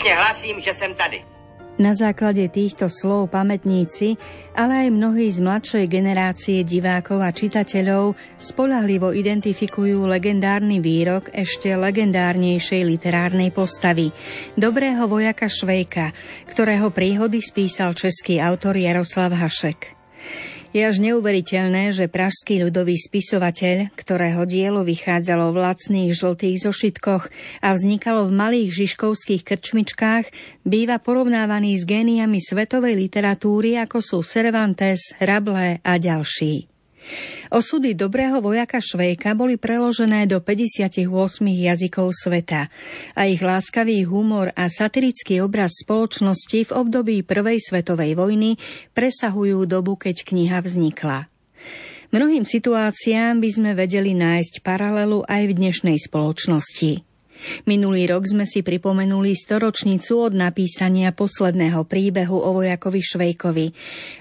Poslušne hlasím, že jsem tady. Na základe týchto slov pamätníci, ale aj mnohí z mladšej generácie divákov a čitateľov spolahlivo identifikujú legendárny výrok ešte legendárnejšej literárnej postavy, dobrého vojaka Švejka, ktorého príhody spísal český autor Jaroslav Hašek. Je až neuveriteľné, že pražský ľudový spisovateľ, ktorého dielo vychádzalo v lacných žltých zošitkoch a vznikalo v malých žižkovských krčmičkách, býva porovnávaný s géniami svetovej literatúry ako sú Cervantes, Rabelais a ďalší. Osudy dobrého vojaka Švejka boli preložené do 58 jazykov sveta a ich láskavý humor a satirický obraz spoločnosti v období Prvej svetovej vojny presahujú dobu, keď kniha vznikla. Mnohým situáciám by sme vedeli nájsť paralelu aj v dnešnej spoločnosti. Minulý rok sme si pripomenuli storočnicu od napísania posledného príbehu o vojakovi Švejkovi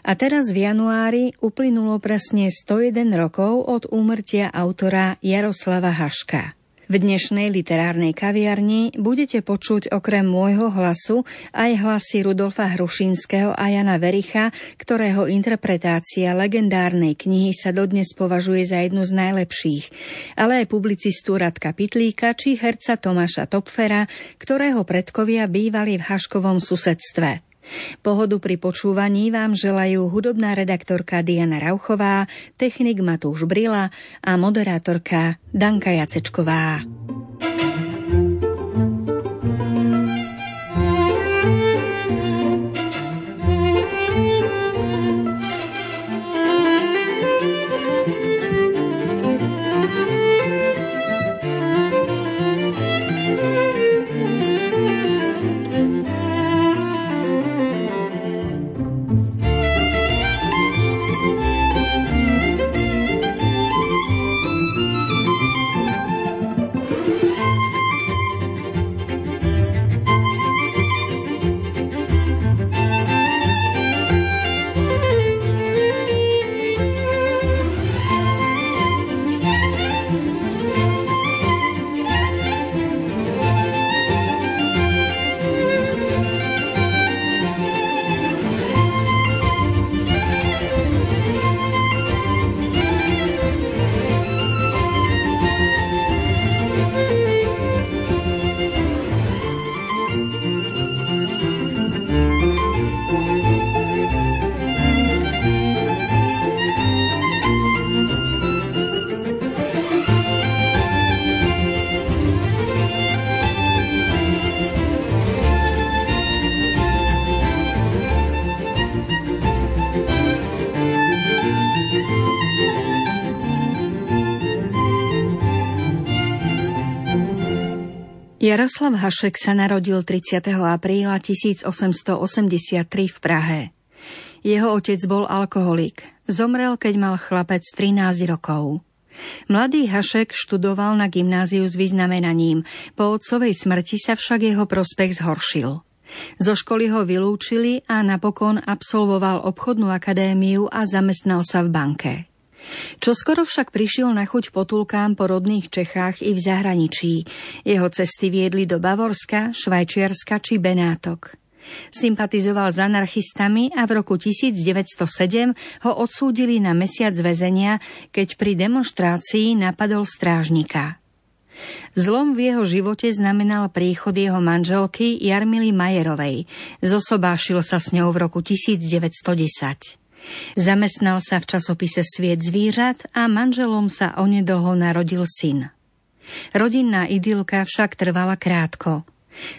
a teraz v januári uplynulo presne 101 rokov od úmrtia autora Jaroslava Haška. V dnešnej literárnej kaviarni budete počuť okrem môjho hlasu aj hlasy Rudolfa Hrušinského a Jana Vericha, ktorého interpretácia legendárnej knihy sa dodnes považuje za jednu z najlepších, ale aj publicistu Radka Pitlíka či herca Tomáša Topfera, ktorého predkovia bývali v Haškovom susedstve. Pohodu pri počúvaní vám želajú hudobná redaktorka Diana Rauchová, technik Matúš Brila a moderátorka Danka Jacečková. Jaroslav Hašek sa narodil 30. apríla 1883 v Prahe. Jeho otec bol alkoholik. Zomrel, keď mal chlapec 13 rokov. Mladý Hašek študoval na gymnáziu s vyznamenaním, po otcovej smrti sa však jeho prospech zhoršil. Zo školy ho vylúčili a napokon absolvoval obchodnú akadémiu a zamestnal sa v banke. Čo skoro však prišiel na chuť potulkám po rodných Čechách i v zahraničí. Jeho cesty viedli do Bavorska, Švajčiarska či Benátok. Sympatizoval s anarchistami a v roku 1907 ho odsúdili na mesiac väzenia, keď pri demonstrácii napadol strážnika. Zlom v jeho živote znamenal príchod jeho manželky Jarmily Majerovej. Zosobášil sa s ňou v roku 1910. Zamestnal sa v časopise Sviet zvířat a manželom sa onedlho narodil syn. Rodinná idylka však trvala krátko.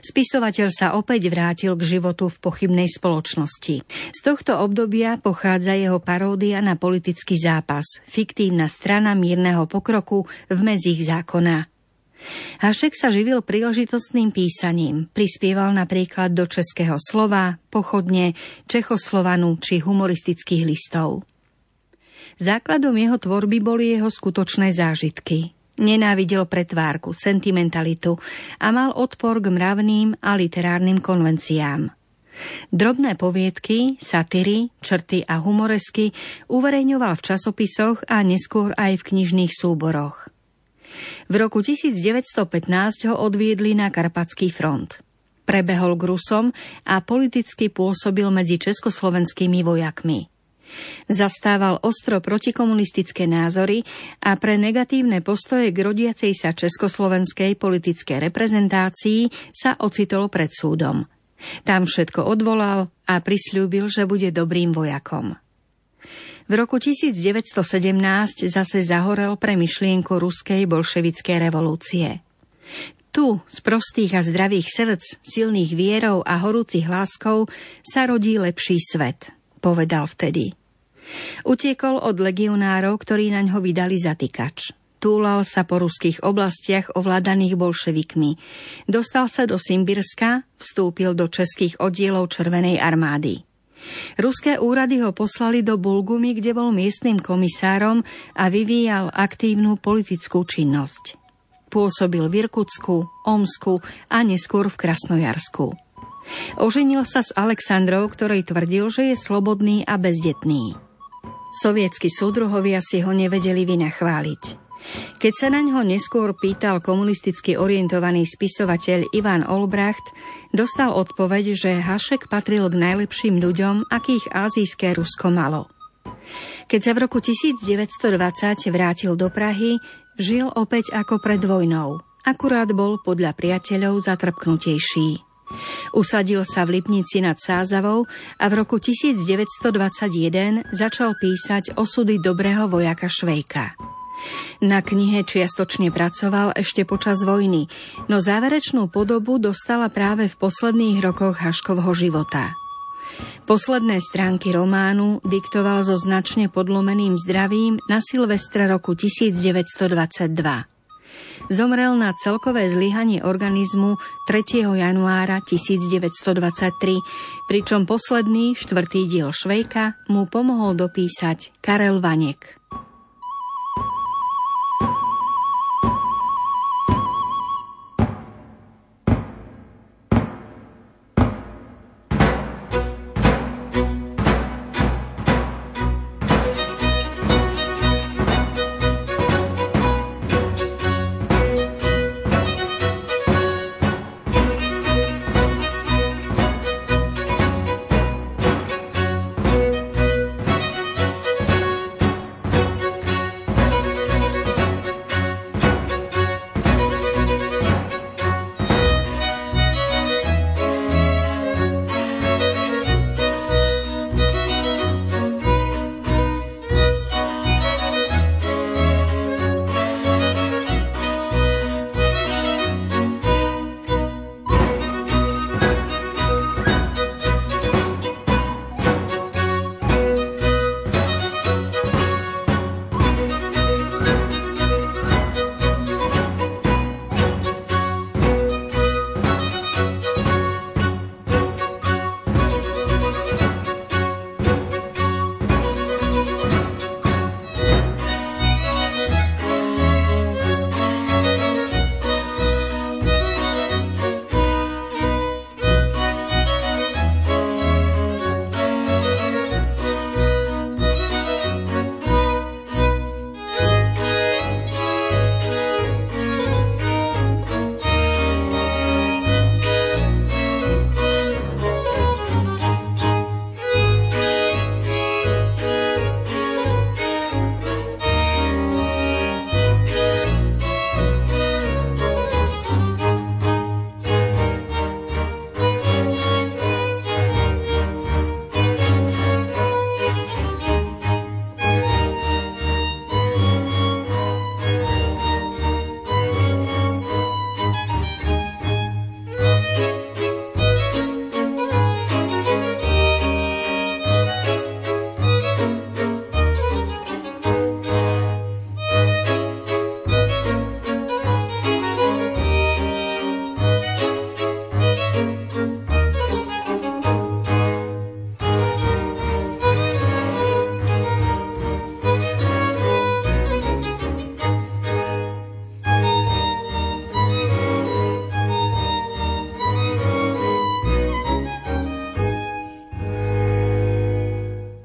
Spisovateľ sa opäť vrátil k životu v pochybnej spoločnosti. Z tohto obdobia pochádza jeho paródia na politický zápas, fiktívna strana mírneho pokroku v mezích zákona. Hašek sa živil príležitostným písaním. Prispieval napríklad do českého slova, pochodne, Čechoslovanu či humoristických listov. Základom jeho tvorby boli jeho skutočné zážitky. Nenávidel pretvárku, sentimentalitu a mal odpor k mravným a literárnym konvenciám. Drobné poviedky, satyry, črty a humoresky uverejňoval v časopisoch a neskôr aj v knižných súboroch. V roku 1915 ho odviedli na Karpatský front. Prebehol k Rusom a politicky pôsobil medzi československými vojakmi. Zastával ostro protikomunistické názory a pre negatívne postoje k rodiacej sa československej politickej reprezentácii sa ocitol pred súdom. Tam všetko odvolal a prislúbil, že bude dobrým vojakom. V roku 1917 zase zahorel pre myšlienku ruskej bolševickej revolúcie. Tu, z prostých a zdravých srdc, silných vierov a horúcich hláskov, sa rodí lepší svet, povedal vtedy. Utiekol od legionárov, ktorí na ňo vydali zatýkač. Túlal sa po ruských oblastiach ovládaných bolševikmi. Dostal sa do Simbirska, vstúpil do českých oddielov Červenej armády. Ruské úrady ho poslali do Bulgumy, kde bol miestnym komisárom a vyvíjal aktívnu politickú činnosť. Pôsobil v Irkutsku, Omsku a neskôr v Krasnojarsku. Oženil sa s Alexandrou, ktorej tvrdil, že je slobodný a bezdetný. Sovietskí súdruhovia si ho nevedeli vynachváliť. Keď sa na ňo neskôr pýtal komunisticky orientovaný spisovateľ Ivan Olbracht, dostal odpoveď, že Hašek patril k najlepším ľuďom, akých azijské Rusko malo. Keď sa v roku 1920 vrátil do Prahy, žil opäť ako pred vojnou. Akurát bol podľa priateľov zatrpknutejší. Usadil sa v Lipnici nad Sázavou a v roku 1921 začal písať osudy dobrého vojaka Švejka. Na knihe čiastočne pracoval ešte počas vojny, no záverečnú podobu dostala práve v posledných rokoch Haškovho života. Posledné stránky románu diktoval so značne podlomeným zdravím na Silvestra roku 1922. Zomrel na celkové zlyhanie organizmu 3. januára 1923, pričom posledný, štvrtý diel Švejka mu pomohol dopísať Karel Vanek.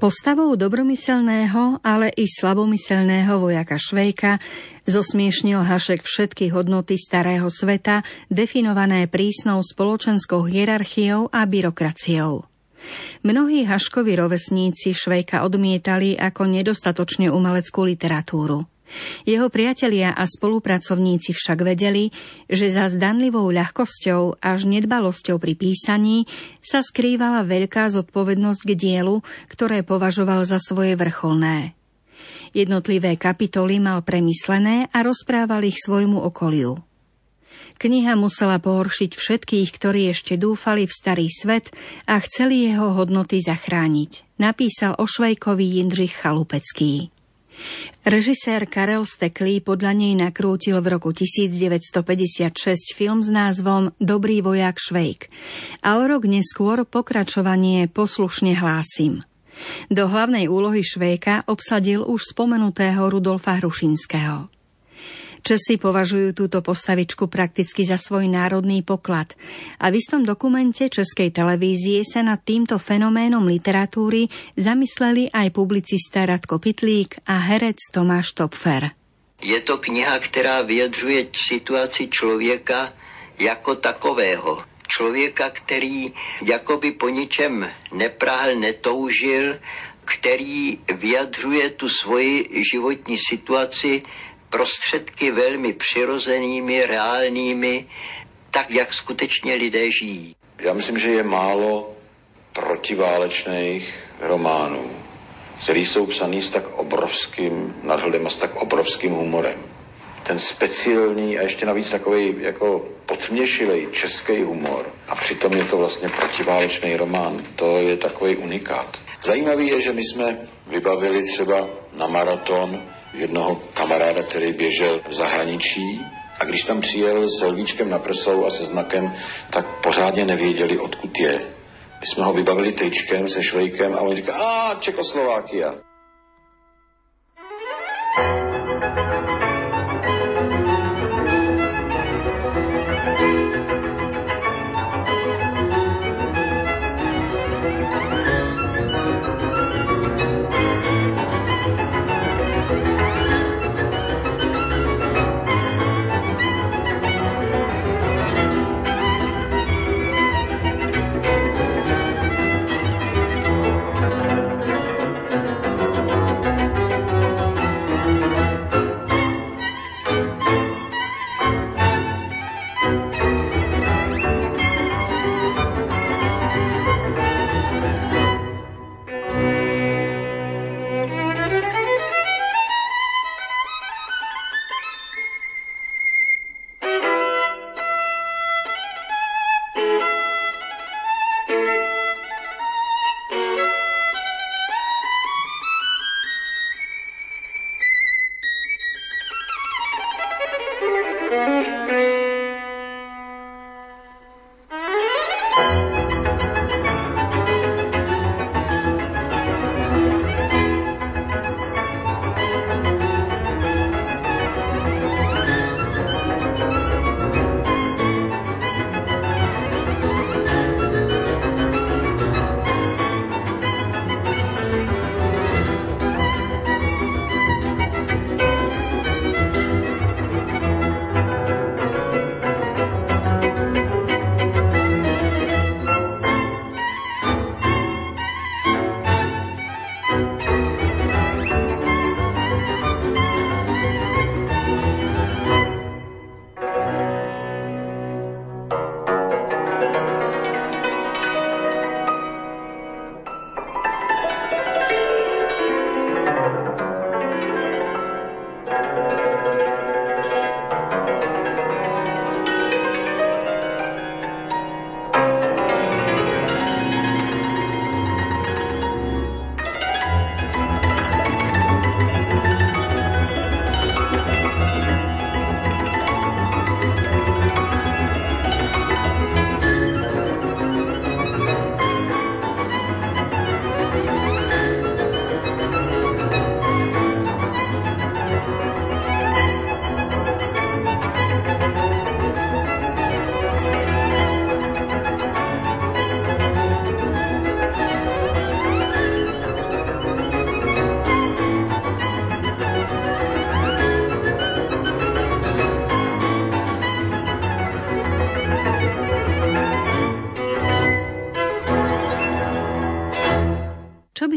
Postavou dobromyselného, ale i slabomyselného vojaka Švejka zosmiešnil Hašek všetky hodnoty starého sveta, definované prísnou spoločenskou hierarchiou a byrokraciou. Mnohí Haškovi rovesníci Švejka odmietali ako nedostatočne umeleckú literatúru. Jeho priatelia a spolupracovníci však vedeli, že za zdanlivou ľahkosťou až nedbalosťou pri písaní sa skrývala veľká zodpovednosť k dielu, ktoré považoval za svoje vrcholné. Jednotlivé kapitoly mal premyslené a rozprával ich svojmu okoliu. Kniha musela pohoršiť všetkých, ktorí ešte dúfali v starý svet a chceli jeho hodnoty zachrániť, napísal o Švejkovi Jindřich Chalupecký. Režisér Karel Steklý podľa nej nakrútil v roku 1956 film s názvom Dobrý vojak Švejk a o rok neskôr pokračovanie Poslušne hlásim. Do hlavnej úlohy Švejka obsadil už spomenutého Rudolfa Hrušinského. Česi považujú túto postavičku prakticky za svoj národný poklad a v istom dokumente Českej televízie sa nad týmto fenoménom literatúry zamysleli aj publicista Radko Pitlík a herec Tomáš Topfer. Je to kniha, která vyjadřuje situaci člověka jako takového. Člověka, který jakoby po ničem neprahl, netoužil, který vyjadřuje tu svoji životní situaci prostředky velmi přirozenými, reálnými, tak, jak skutečně lidé žijí. Já myslím, že je málo protiválečných románů, který jsou psaný s tak obrovským nadhledem a s tak obrovským humorem. Ten speciální a ještě navíc takový jako potměšilej český humor a přitom je to vlastně protiválečný román. To je takový unikát. Zajímavý je, že my jsme vybavili třeba na maraton jednoho kamaráda, který běžel v zahraničí a když tam přijel s lvíčkem na prsou a se znakem, tak pořádně nevěděli, odkud je. My jsme ho vybavili tričkem se švejkem a on říká, a Čekoslovákia.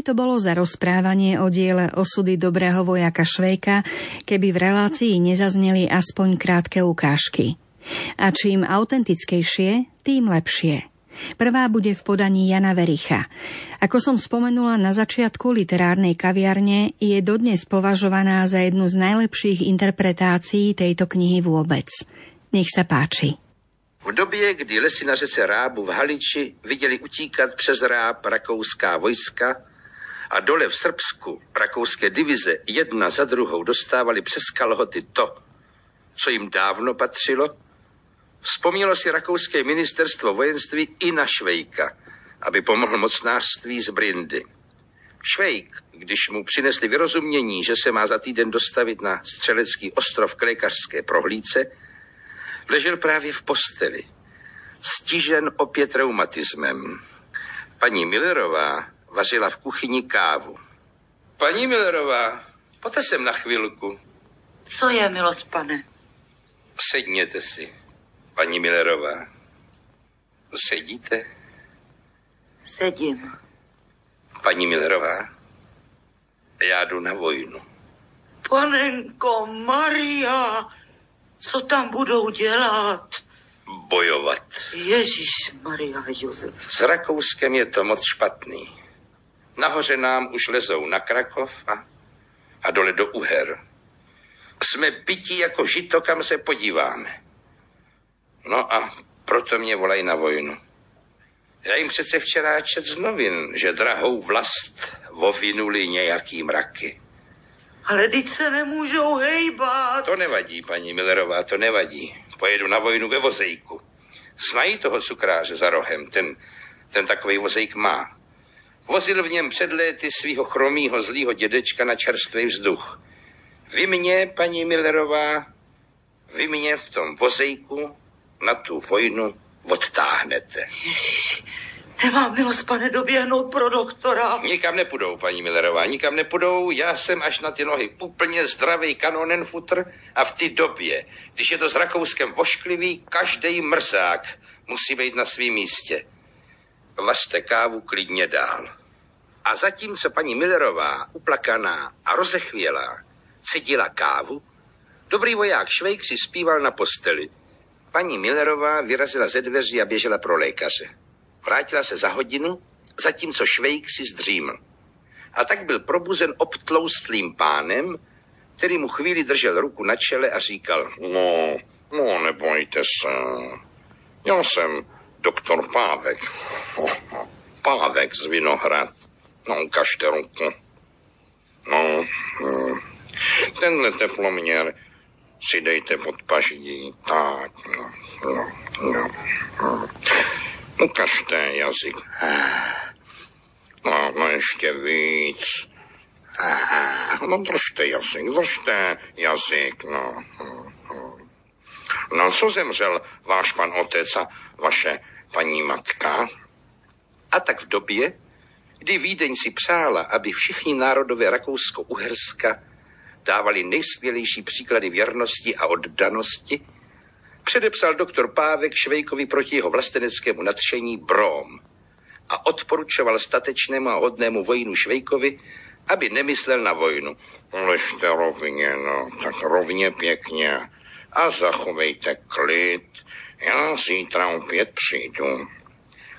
By to bolo za rozprávanie o diele osudy dobrého vojaka Švejka, keby v relácii nezazneli aspoň krátke ukážky? A čím autentickejšie, tým lepšie. Prvá bude v podaní Jana Vericha. Ako som spomenula na začiatku literárnej kaviarne, je dodnes považovaná za jednu z najlepších interpretácií tejto knihy vôbec. Nech sa páči. V době, kdy lesy na řece Rábu v Haliči viděli utíkat přes Ráb rakouská vojska, a dole v Srbsku rakouské divize jedna za druhou dostávali přes kalhoty to, co jim dávno patřilo, vzpomnělo si rakouské ministerstvo vojenství i na Švejka, aby pomohl mocnářství z Brindy. Švejk, když mu přinesli vyrozumění, že se má za týden dostavit na střelecký ostrov k lékařské prohlídce, ležel právě v posteli, stižen opět reumatismem. Paní Millerová vařila v kuchyni kávu. Paní Millerová, pojďte sem na chvilku. Co je, milost pane? Sedněte si, paní Millerová. Sedíte? Sedím. Paní Millerová, já jdu na vojnu. Panenko Maria, co tam budou dělat? Bojovat. Ježíš Maria Josef. S Rakouskem je to moc špatný. Nahoře nám už lezou na Krakov a, a dole do Uher. Jsme bytí jako žito, kam se podíváme. No a proto mě volají na vojnu. Já jim přece včera čet z novin, že drahou vlast vovinuli nějaký mraky. Ale teď se nemůžou hejbat. To nevadí, paní Millerová, to nevadí. Pojedu na vojnu ve vozejku. Znají toho cukráře za rohem, ten, ten takový vozejk má. Vozil v něm před léty svého chromýho zlýho dědečka na čerstvý vzduch. Vy mě, paní Millerová, vy mě v tom vozejku na tu vojnu odtáhnete. Ježíš, nemám milost, pane, doběhnout pro doktora. Nikam nepůjdou, paní Millerová, nikam nepůjdou. Já jsem až na ty nohy úplně zdravý kanonenfutr a v té době, když je to s Rakouskem vošklivý, každý mrzák musí být na svém místě. Vařte kávu klidně dál. A zatímco paní Millerová, uplakaná a rozechvělá, cedila kávu, dobrý voják Švejk si zpíval na posteli. Paní Millerová vyrazila ze dveří a běžela pro lékaře. Vrátila se za hodinu, zatímco Švejk si zdříml. A tak byl probuzen obtloustlým pánem, který mu chvíli držel ruku na čele a říkal, no, no, nebojte se, já jsem doktor Pávek. Pávek z Vinohrad. No, ukažte ruku. No, hm. tenhle teploměr si dejte pod paždí. Tak, no, no, no. no. Ukažte jazyk. No, no ještě víc. No držte jazyk, držte jazyk, no. No, co zemřel váš pan otec a vaše paní matka? A tak v době, kdy Vídeň si přála, aby všichni národové Rakousko-Uherska dávali nejskvělejší příklady věrnosti a oddanosti, předepsal doktor Pávek Švejkovi proti jeho vlasteneckému nadšení brom a odporučoval statečnému a hodnému vojnu Švejkovi, aby nemyslel na vojnu. Ležte rovně, no, tak rovně pěkně a zachovejte klid. Já zítra opět přijdu.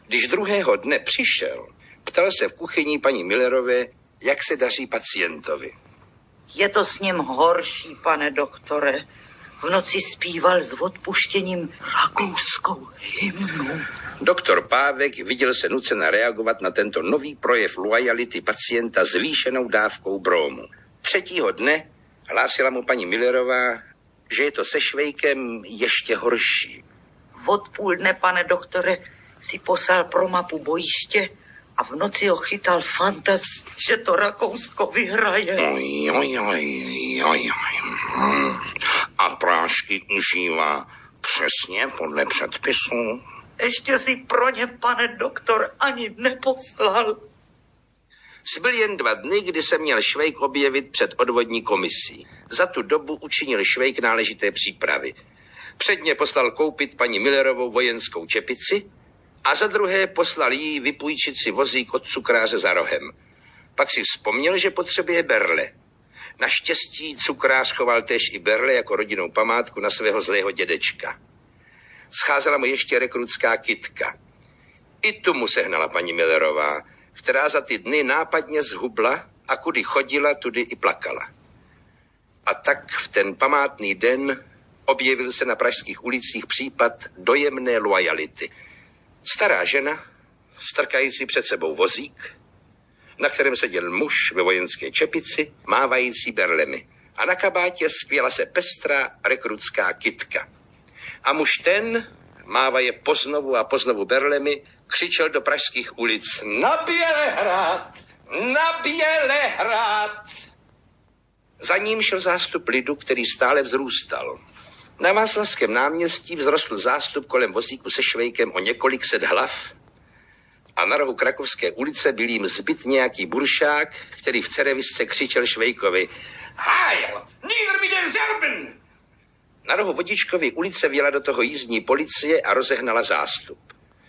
Když druhého dne přišel, Ptal se v kuchyni paní Millerové, jak se daří pacientovi. Je to s ním horší, pane doktore. V noci zpíval s odpuštěním rakouskou hymnu. Doktor Pávek viděl se nucen reagovat na tento nový projev lojality pacienta zvýšenou dávkou brómu. Třetího dne hlásila mu paní Millerová, že je to se Švejkem ještě horší. Od půl dne, pane doktore, si poslal pro mapu bojiště a v noci ho chytal fantas, že to Rakousko vyhraje. Oj, oj, oj, oj, oj. A prášky užívá přesně podle předpisů. Ještě si pro ně, pane doktor, ani neposlal. Zbyl jen dva dny, kdy se měl Švejk objevit před odvodní komisí. Za tu dobu učinil Švejk náležité přípravy. Předně poslal koupit paní Millerovou vojenskou čepici, a za druhé poslal jí vypůjčit si vozík od cukráře za rohem. Pak si vzpomněl, že potřebuje berle. Naštěstí cukrář choval též i berle jako rodinnou památku na svého zlého dědečka. Scházela mu ještě rekrutská kitka. I tu mu sehnala paní Millerová, která za ty dny nápadně zhubla a kudy chodila, tudy i plakala. A tak v ten památný den objevil se na pražských ulicích případ dojemné lojality. Stará žena, strkající před sebou vozík, na kterém seděl muž ve vojenské čepici, mávající berlemi. A na kabátě skvěla se pestrá rekrutská kitka. A muž ten, mávaje poznovu a poznovu berlemi, křičel do pražských ulic Na Bělehrad! Na Bělehrad! Za ním šel zástup lidu, který stále vzrůstal. Na Václavském náměstí vzrostl zástup kolem vozíku se švejkem o několik set hlav a na rohu Krakovské ulice byl jim zbyt nějaký buršák, který v cerevisce křičel Švejkovi Heil! Nieder mit den Serben! Na rohu Vodičkovy ulice vjela do toho jízdní policie a rozehnala zástup.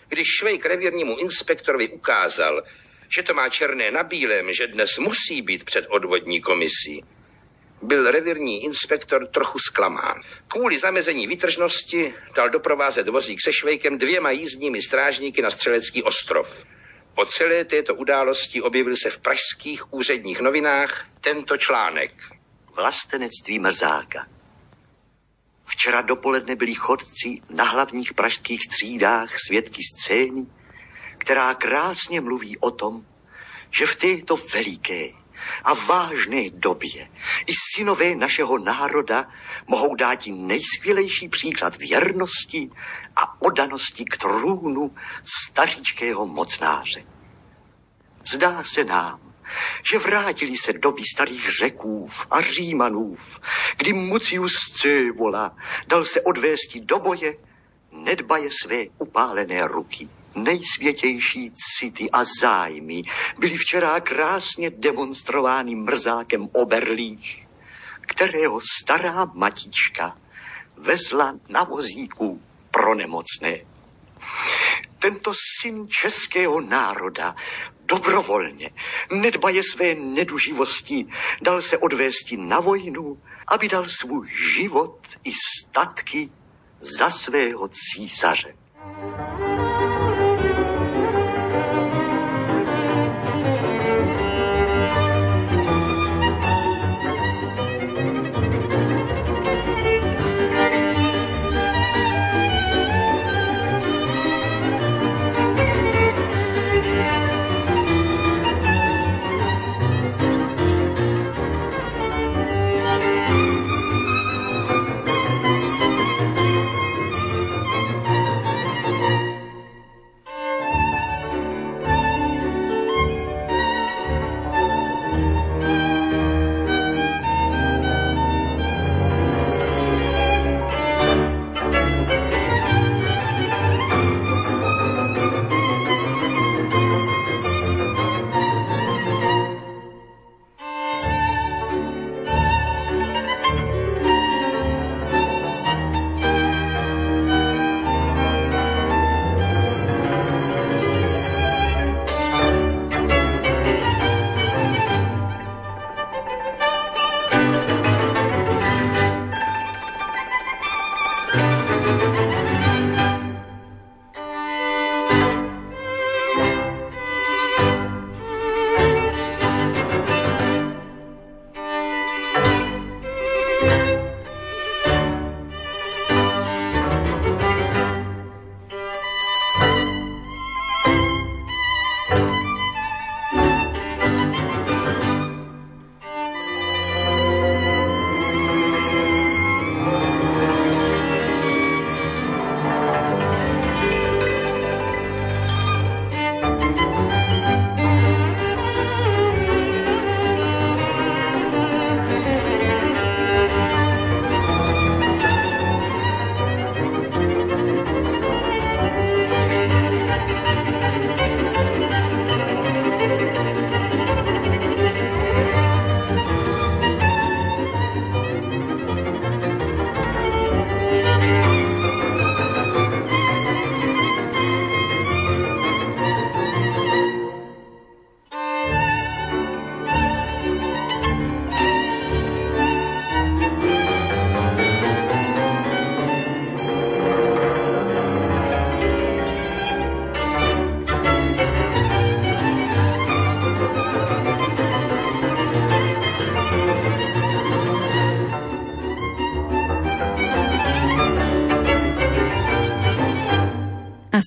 Když Švejk revírnímu inspektorovi ukázal, že to má černé na bílém, že dnes musí být před odvodní komisí, byl revírní inspektor trochu zklamán. Kvůli zamezení výtržnosti dal doprovázet vozík se Švejkem dvěma jízdními strážníky na Střelecký ostrov. O celé této události objevil se v pražských úředních novinách tento článek. Vlastenectví mrzáka. Včera dopoledne byli chodci na hlavních pražských třídách svědky scény, která krásně mluví o tom, že v této veliké a vážné době i synové našeho národa mohou dát nejskvělejší příklad věrnosti a odanosti k trůnu staříčkého mocnáře. Zdá se nám, že vrátili se doby starých řekův a římanův, kdy Mucius Cévola dal se odvésti do boje, nedbaje své upálené ruky. Nejsvětější city a zájmy byly včera krásně demonstrovány mrzákem Oberlích, kterého stará matička vezla na vozíku pro nemocné. Tento syn českého národa dobrovolně, nedbaje své neduživosti, dal se odvésti na vojnu, aby dal svůj život i statky za svého císaře.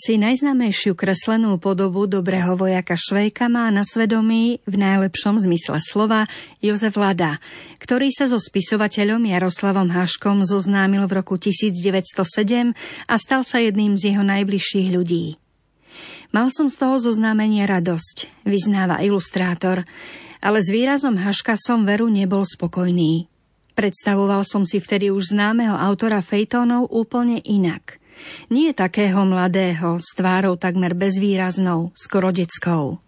Asi najznámejšiu kreslenú podobu dobrého vojaka Švejka má na svedomí v najlepšom zmysle slova Jozef Lada, ktorý sa so spisovateľom Jaroslavom Haškom zoznámil v roku 1907 a stal sa jedným z jeho najbližších ľudí. Mal som z toho zoznámenia radosť, vyznáva ilustrátor, ale s výrazom Haška som veru nebol spokojný. Predstavoval som si vtedy už známeho autora fejtónov úplne inak – nie takého mladého, s tvárou takmer bezvýraznou, skoro detskou.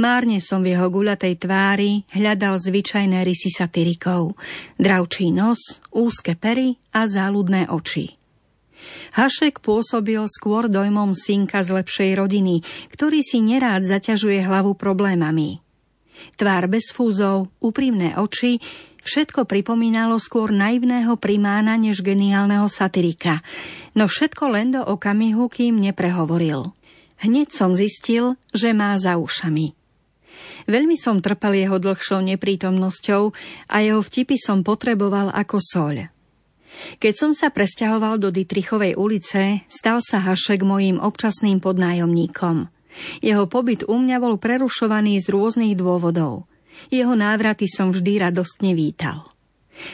Márne som v jeho guľatej tvári hľadal zvyčajné rysy satyrikov, dravčí nos, úzke pery a záľudné oči. Hašek pôsobil skôr dojmom synka z lepšej rodiny, ktorý si nerád zaťažuje hlavu problémami. Tvár bez fúzov, úprimné oči, Všetko pripomínalo skôr naivného primána než geniálneho satyrika, no všetko len do okamihu, kým neprehovoril. Hneď som zistil, že má za ušami. Veľmi som trpel jeho dlhšou neprítomnosťou a jeho vtipy som potreboval ako soľ. Keď som sa presťahoval do Dietrichovej ulice, stal sa Hašek mojím občasným podnájomníkom. Jeho pobyt u mňa bol prerušovaný z rôznych dôvodov. Jeho návraty som vždy radostne vítal.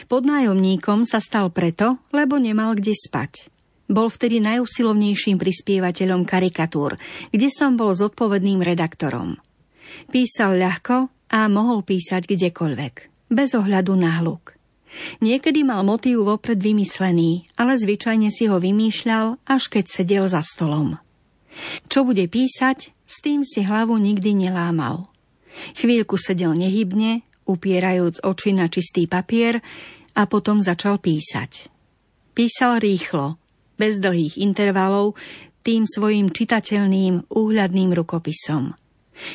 Pod nájomníkom sa stal preto, lebo nemal kde spať. Bol vtedy najusilovnejším prispievateľom karikatúr, kde som bol zodpovedným redaktorom. Písal ľahko a mohol písať kdekoľvek, bez ohľadu na hluk. Niekedy mal motív vopred vymyslený, ale zvyčajne si ho vymýšľal, až keď sedel za stolom. Čo bude písať, s tým si hlavu nikdy nelámal. Chvíľku sedel nehybne, upierajúc oči na čistý papier a potom začal písať. Písal rýchlo, bez dlhých intervalov, tým svojim čitateľným, úhľadným rukopisom.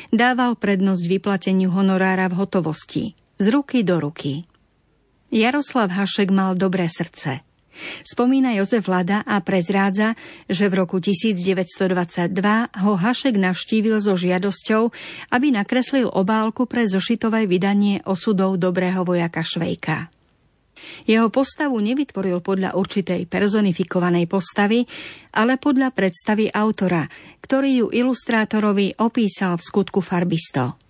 Dával prednosť vyplateniu honorára v hotovosti, z ruky do ruky. Jaroslav Hašek mal dobré srdce – Spomína Jozef Lada a prezrádza, že v roku 1922 ho Hašek navštívil so žiadosťou, aby nakreslil obálku pre zošitové vydanie osudov dobrého vojaka Švejka. Jeho postavu nevytvoril podľa určitej personifikovanej postavy, ale podľa predstavy autora, ktorý ju ilustrátorovi opísal v skutku farbisto.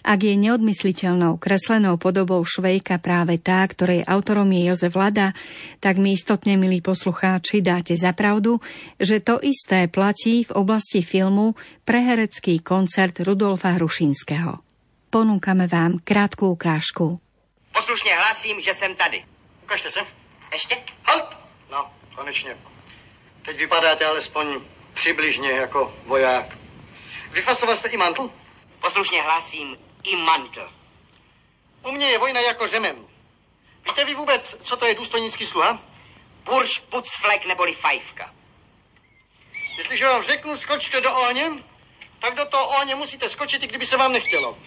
Ak je neodmysliteľnou kreslenou podobou Švejka práve tá, ktorej autorom je Jozef Lada, tak mi istotne, milí poslucháči, dáte za pravdu, že to isté platí v oblasti filmu pre herecký koncert Rudolfa Hrušinského. Ponúkame vám krátku ukážku. Poslušně hlasím, že jsem tady. Ukažte se. Ještě? Halt! No, konečně. Teď vypadáte alespoň přibližně jako voják. Vyfasoval jste i mantl? Poslušně hlásím i mantl. U mě je vojna jako řemen. Víte vy vůbec, co to je důstojnický sluha? Burš, pucflek neboli fajfka. Jestliže vám řeknu, skočte do ohně, tak do toho ohně musíte skočit, i kdyby se vám nechtělo.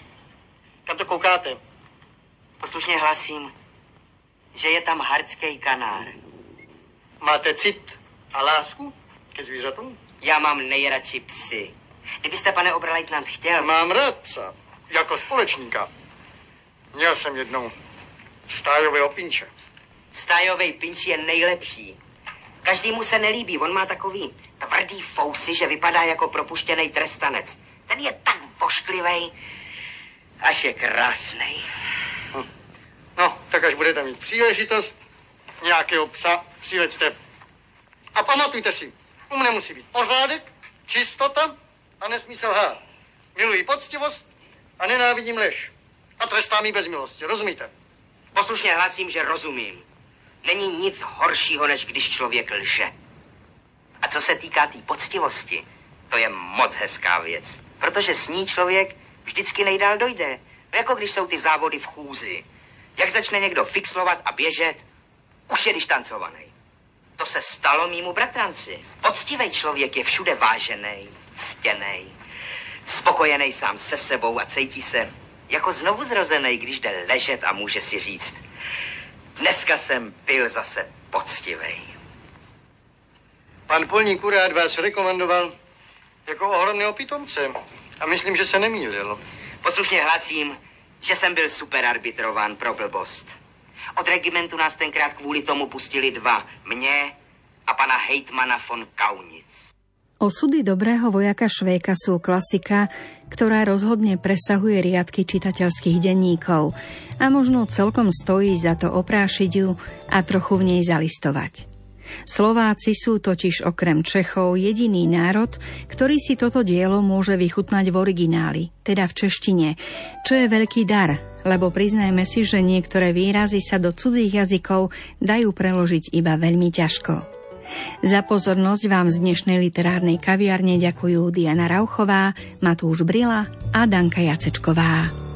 Kam to koukáte? Poslušně hlásím, že je tam hardský kanár. Máte cit a lásku ke zvířatům? Já mám nejradši psy. Kdybyste, pane obralejtnant, chtěl... Mám rád psa, jako společníka. Měl jsem jednou stájové opinče. Stájový pinč je nejlepší. Každému se nelíbí, on má takový tvrdý fousy, že vypadá jako propuštěný trestanec. Ten je tak vošklivý, až je krásný. Hm. No, tak až budete mít příležitost nějakého psa, přileďte. A pamatujte si, u mne musí být pořádek, čistota a nesmí se lhát. Miluji poctivost a nenávidím lež. A trestám ji bez milosti, rozumíte? Poslušně hlasím, že rozumím. Není nic horšího, než když člověk lže. A co se týká té tý poctivosti, to je moc hezká věc. Protože s ní člověk vždycky nejdál dojde. Jako když jsou ty závody v chůzi. Jak začne někdo fixlovat a běžet, už je dištancovaný. To se stalo mýmu bratranci. Poctivý člověk je všude vážený, ctěnej, spokojený sám se sebou a cítí se jako znovu zrozený, když jde ležet a může si říct, dneska jsem byl zase poctivý. Pan polník Urát vás rekomendoval jako ohromného pitomce a myslím, že se nemýlil. Poslušně hlasím, že jsem byl superarbitrován pro blbost. Od regimentu nás tenkrát kvůli tomu pustili dva. Mě a pana hejtmana von Kaunic. Osudy dobrého vojaka Švéka sú klasika, ktorá rozhodne presahuje riadky čitateľských denníkov a možno celkom stojí za to oprášiť ju a trochu v nej zalistovať. Slováci sú totiž okrem Čechov jediný národ, ktorý si toto dielo môže vychutnať v origináli, teda v češtine, čo je veľký dar, lebo priznajme si, že niektoré výrazy sa do cudzích jazykov dajú preložiť iba veľmi ťažko. Za pozornosť vám z dnešnej literárnej kaviarne ďakujú Diana Rauchová, Matúš Brila a Danka Jacečková.